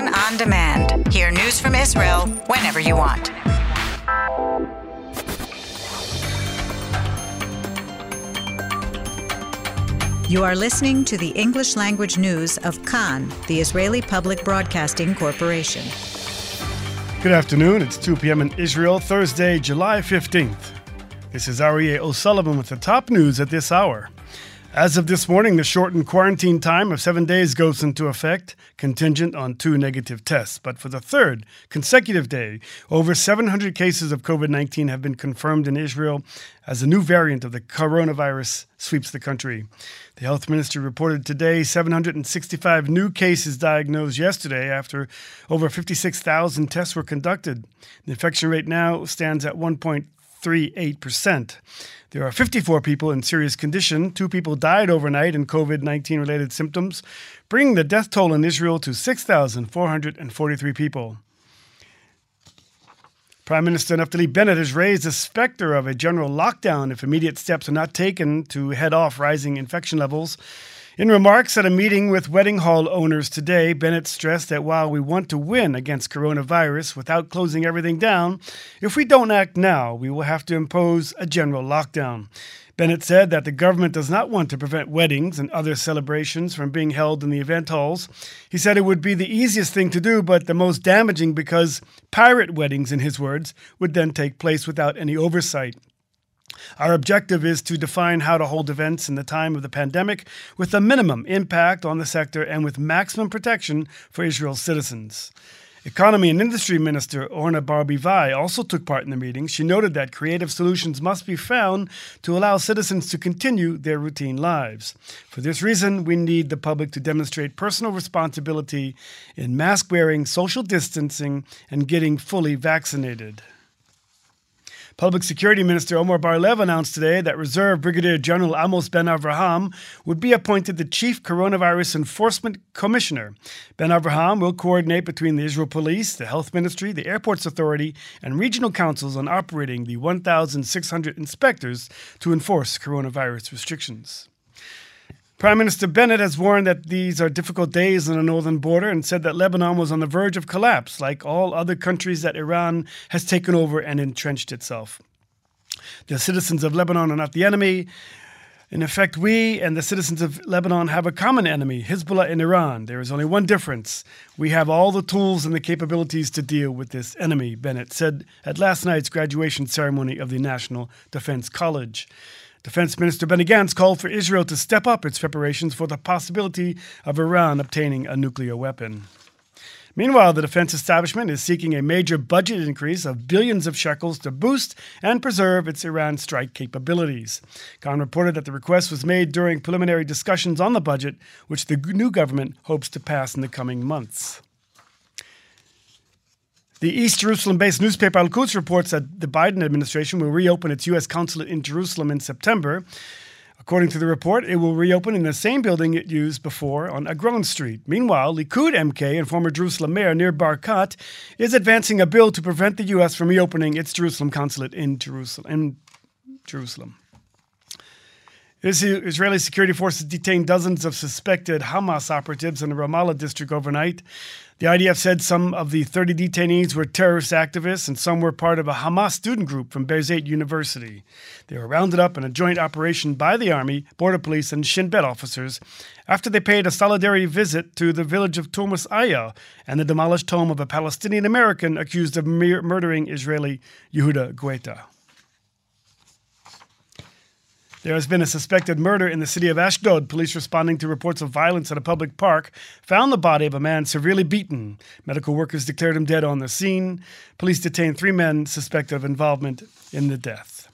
Kan on demand. Hear news from Israel whenever you want. You are listening to the English language news of Kan, the Israeli Public Broadcasting Corporation. Good afternoon. It's 2 p.m. in Israel, Thursday, July 15th. This is Aryeh O'Sullivan with the top news at this hour. As of this morning, the shortened quarantine time of seven days goes into effect, contingent on two negative tests. But for the third consecutive day, over 700 cases of COVID 19 have been confirmed in Israel as a new variant of the coronavirus sweeps the country. The health ministry reported today 765 new cases diagnosed yesterday after over 56,000 tests were conducted. The infection rate now stands at 1.38%. There are 54 people in serious condition. Two people died overnight in COVID 19 related symptoms, bringing the death toll in Israel to 6,443 people. Prime Minister Naftali Bennett has raised the specter of a general lockdown if immediate steps are not taken to head off rising infection levels. In remarks at a meeting with wedding hall owners today, Bennett stressed that while we want to win against coronavirus without closing everything down, if we don't act now, we will have to impose a general lockdown. Bennett said that the government does not want to prevent weddings and other celebrations from being held in the event halls. He said it would be the easiest thing to do, but the most damaging because pirate weddings, in his words, would then take place without any oversight. Our objective is to define how to hold events in the time of the pandemic with a minimum impact on the sector and with maximum protection for Israel's citizens. Economy and Industry Minister Orna Barbivai also took part in the meeting. She noted that creative solutions must be found to allow citizens to continue their routine lives. For this reason, we need the public to demonstrate personal responsibility in mask wearing, social distancing, and getting fully vaccinated. Public Security Minister Omer Bar-Lev announced today that Reserve Brigadier General Amos Ben Avraham would be appointed the Chief Coronavirus Enforcement Commissioner. Ben Avraham will coordinate between the Israel Police, the Health Ministry, the Airports Authority, and regional councils on operating the 1,600 inspectors to enforce coronavirus restrictions. Prime Minister Bennett has warned that these are difficult days on the northern border and said that Lebanon was on the verge of collapse, like all other countries that Iran has taken over and entrenched itself. The citizens of Lebanon are not the enemy. In effect, we and the citizens of Lebanon have a common enemy, Hezbollah in Iran. There is only one difference. We have all the tools and the capabilities to deal with this enemy, Bennett said at last night's graduation ceremony of the National Defense College. Defense Minister Benny Gantz called for Israel to step up its preparations for the possibility of Iran obtaining a nuclear weapon. Meanwhile, the defense establishment is seeking a major budget increase of billions of shekels to boost and preserve its Iran strike capabilities. Kan reported that the request was made during preliminary discussions on the budget, which the new government hopes to pass in the coming months. The East Jerusalem based newspaper Al Quds reports that the Biden administration will reopen its U.S. consulate in Jerusalem in September. According to the report, it will reopen in the same building it used before on Agron Street. Meanwhile, Likud MK and former Jerusalem Mayor Nir Barkat is advancing a bill to prevent the U.S. from reopening its Jerusalem consulate in Jerusalem. In Jerusalem. Israeli security forces detained dozens of suspected Hamas operatives in the Ramallah district overnight. The IDF said some of the 30 detainees were terrorist activists and some were part of a Hamas student group from Birzeit University. They were rounded up in a joint operation by the Army, Border Police, and Shin Bet officers after they paid a solidarity visit to the village of Turmus Aya and the demolished home of a Palestinian American accused of murdering Israeli Yehuda Guetta. There has been a suspected murder in the city of Ashdod. Police responding to reports of violence at a public park found the body of a man severely beaten. Medical workers declared him dead on the scene. Police detained three men suspected of involvement in the death.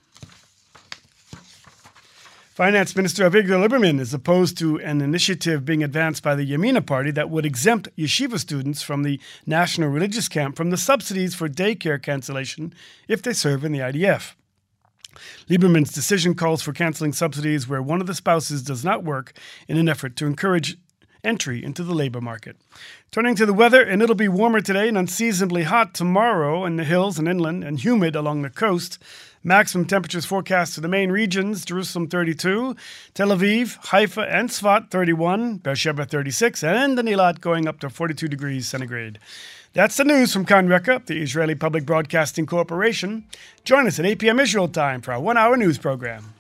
Finance Minister Avigdor Lieberman is opposed to an initiative being advanced by the Yamina Party that would exempt yeshiva students from the National Religious Camp from the subsidies for daycare cancellation if they serve in the IDF. Lieberman's decision calls for canceling subsidies where one of the spouses does not work in an effort to encourage entry into the labor market. Turning to the weather, and it'll be warmer today and unseasonably hot tomorrow in the hills and inland and humid along the coast. Maximum temperatures forecast for the main regions Jerusalem 32, Tel Aviv, Haifa, and Sfat 31, Beersheba 36, and the Eilat going up to 42 degrees centigrade. That's the news from Kan Reka, the Israeli Public Broadcasting Corporation. Join us at 8 p.m. Israel time for our one hour news program.